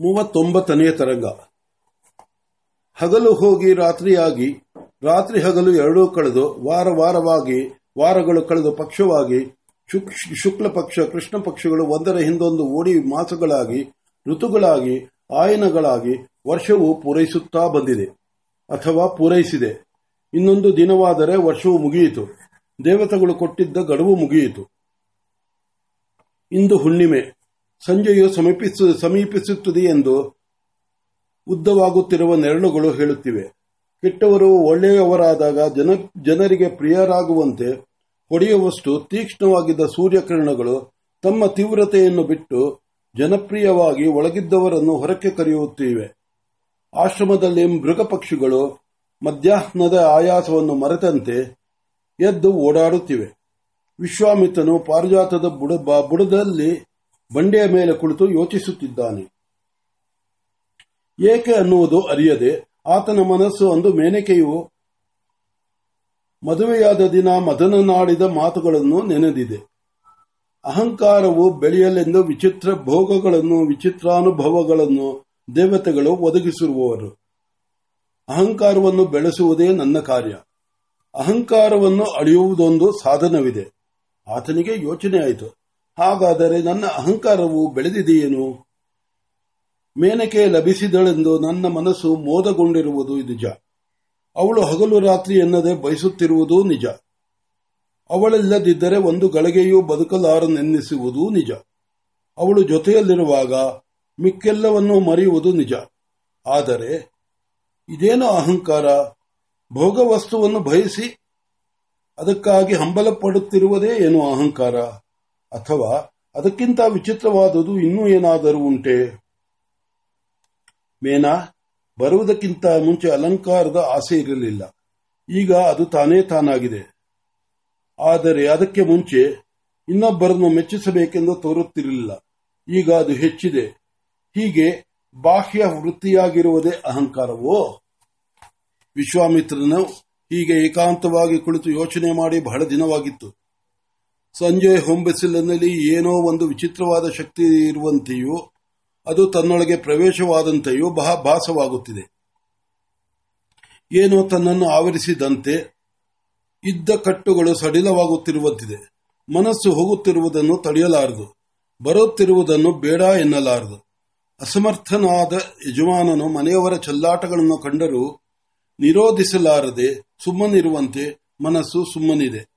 ಮೂವತ್ತೊಂಬತ್ತನೆಯ ತರಂಗ. ಹಗಲು ಹೋಗಿ ರಾತ್ರಿಯಾಗಿ, ರಾತ್ರಿ ಹಗಲು ಎರಡೂ ಕಳೆದು ವಾರ ವಾರವಾಗಿ, ವಾರಗಳು ಕಳೆದು ಪಕ್ಷವಾಗಿ ಶುಕ್ಲ ಪಕ್ಷ, ಕೃಷ್ಣ ಪಕ್ಷಗಳು ಒಂದರ ಹಿಂದೊಂದು ಓಡಿ ಮಾಸಗಳಾಗಿ, ಋತುಗಳಾಗಿ, ಆಯನಗಳಾಗಿ ವರ್ಷವು ಪೂರೈಸುತ್ತಾ ಬಂದಿದೆ ಅಥವಾ ಪೂರೈಸಿದೆ. ಇನ್ನೊಂದು ದಿನವಾದರೆ ವರ್ಷವು ಮುಗಿಯಿತು. ದೇವತೆಗಳು ಕೊಟ್ಟಿದ್ದ ಗಡುವು ಮುಗಿಯಿತು. ಇಂದು ಹುಣ್ಣಿಮೆ. ಸಂಜೆಯು ಸಮೀಪಿಸುತ್ತದೆ ಎಂದು ಉದ್ದವಾಗುತ್ತಿರುವ ನೆರಳುಗಳು ಹೇಳುತ್ತಿವೆ. ಕೆಟ್ಟವರು ಒಳ್ಳೆಯವರಾದಾಗ ಜನ, ಜನರಿಗೆ ಪ್ರಿಯರಾಗುವಂತೆ ಹೊಡೆಯುವಷ್ಟು ತೀಕ್ಷ್ಣವಾಗಿದ್ದ ಸೂರ್ಯಕಿರಣಗಳು ತಮ್ಮ ತೀವ್ರತೆಯನ್ನು ಬಿಟ್ಟು ಜನಪ್ರಿಯವಾಗಿ ಒಳಗಿದ್ದವರನ್ನು ಹೊರಕ್ಕೆ ಕರೆಯುತ್ತಿವೆ. ಆಶ್ರಮದಲ್ಲಿ ಮೃಗ ಪಕ್ಷಿಗಳು ಮಧ್ಯಾಹ್ನದ ಆಯಾಸವನ್ನು ಮರೆತಂತೆ ಎದ್ದು ಓಡಾಡುತ್ತಿವೆ. ವಿಶ್ವಾಮಿತ್ರನು ಪಾರಿಜಾತದ ಬುಡದಲ್ಲಿ ಬಂಡೆಯ ಮೇಲೆ ಕುಳಿತು ಯೋಚಿಸುತ್ತಿದ್ದಾನೆ. ಏಕೆ ಅನ್ನುವುದು ಅರಿಯದೆ, ಆತನ ಮನಸ್ಸು ಅಂದು ಮೇನಕೆಯು, ಮದುವೆಯಾದ ದಿನ ಮದನನಾಡಿದ ಮಾತುಗಳನ್ನು ನೆನೆದಿದೆ. ಅಹಂಕಾರವು ಬೆಳೆಯಲೆಂದು ವಿಚಿತ್ರ ಭೋಗಗಳನ್ನು, ವಿಚಿತ್ರಾನುಭವಗಳನ್ನು ದೇವತೆಗಳು ಒದಗಿಸಿರುವವರು. ಅಹಂಕಾರವನ್ನು ಬೆಳೆಸುವುದೇ ನನ್ನ ಕಾರ್ಯ. ಅಹಂಕಾರವನ್ನು ಅಳೆಯುವುದೊಂದು ಸಾಧನವಿದೆ. ಆತನಿಗೆ ಯೋಚನೆ ಆಯಿತು ಹಾಗಾದರೆ ನನ್ನ ಅಹಂಕಾರವು ಬೆಳೆದಿದೆಯೇನು? ಮೇನಕೆ ಲಭಿಸಿದಳೆಂದು ನನ್ನ ಮನಸ್ಸು ಮೋದಗೊಂಡಿರುವುದು ನಿಜ. ಅವಳು ಹಗಲು ರಾತ್ರಿ ಎನ್ನದೆ ಬಯಸುತ್ತಿರುವುದು ನಿಜ. ಅವಳಿಲ್ಲದಿದ್ದರೆ ಒಂದು ಗಳಿಗೆಯೂ ಬದುಕಲಾರನೆನ್ನಿಸುವುದು ನಿಜ. ಅವಳು ಜೊತೆಯಲ್ಲಿರುವಾಗ ಮಿಕ್ಕೆಲ್ಲವನ್ನೂ ಮರೆಯುವುದು ನಿಜ. ಆದರೆ ಇದೇನು ಅಹಂಕಾರ? ಭೋಗವಸ್ತುವನ್ನು ಬಯಸಿ ಅದಕ್ಕಾಗಿ ಹಂಬಲ ಪಡುತ್ತಿರುವುದೇ ಏನು ಅಹಂಕಾರ? ಅಥವಾ ಅದಕ್ಕಿಂತ ವಿಚಿತ್ರವಾದುದು ಇನ್ನೂ ಏನಾದರೂ ಉಂಟೆ? ಮೇನಾ, ಬರುವುದಕ್ಕಿಂತ ಮುಂಚೆ ಅಲಂಕಾರದ ಆಸೆ ಇರಲಿಲ್ಲ. ಈಗ ಅದು ತಾನೇ ತಾನಾಗಿದೆ. ಆದರೆ ಅದಕ್ಕೆ ಮುಂಚೆ ಇನ್ನೊಬ್ಬರನ್ನು ಮೆಚ್ಚಿಸಬೇಕೆಂದು ತೋರುತ್ತಿರಲಿಲ್ಲ. ಈಗ ಅದು ಹೆಚ್ಚಿದೆ. ಹೀಗೆ ಬಾಹ್ಯ ವೃತ್ತಿಯಾಗಿರುವುದೇ ಅಹಂಕಾರವೋ? ವಿಶ್ವಾಮಿತ್ರನು ಹೀಗೆ ಏಕಾಂತವಾಗಿ ಕುಳಿತು ಯೋಚನೆ ಮಾಡಿ ಬಹಳ ದಿನವಾಗಿತ್ತು. ಸಂಜೆ ಹೊಂಬೆಸಿಲಿನಲ್ಲಿ ಏನೋ ಒಂದು ವಿಚಿತ್ರವಾದ ಶಕ್ತಿ ಇರುವಂತೆಯೂ, ಅದು ತನ್ನೊಳಗೆ ಪ್ರವೇಶವಾದಂತೆಯೂ ಬಹ ಭಾಸವಾಗುತ್ತಿದೆ. ಏನೋ ತನ್ನನ್ನು ಆವರಿಸಿದಂತೆ ಇದ್ದ ಕಟ್ಟುಗಳು ಸಡಿಲವಾಗುತ್ತಿರುವಂತಿದೆ. ಮನಸ್ಸು ಹೋಗುತ್ತಿರುವುದನ್ನು ತಡೆಯಲಾರದು. ಬರುತ್ತಿರುವುದನ್ನು ಬೇಡ ಎನ್ನಲಾರದು. ಅಸಮರ್ಥನಾದ ಯಜಮಾನನು ಮನೆಯವರ ಚೆಲ್ಲಾಟಗಳನ್ನು ಕಂಡರೂ ನಿರೋಧಿಸಲಾರದೆ ಸುಮ್ಮನಿರುವಂತೆ ಮನಸ್ಸು ಸುಮ್ಮನಿದೆ.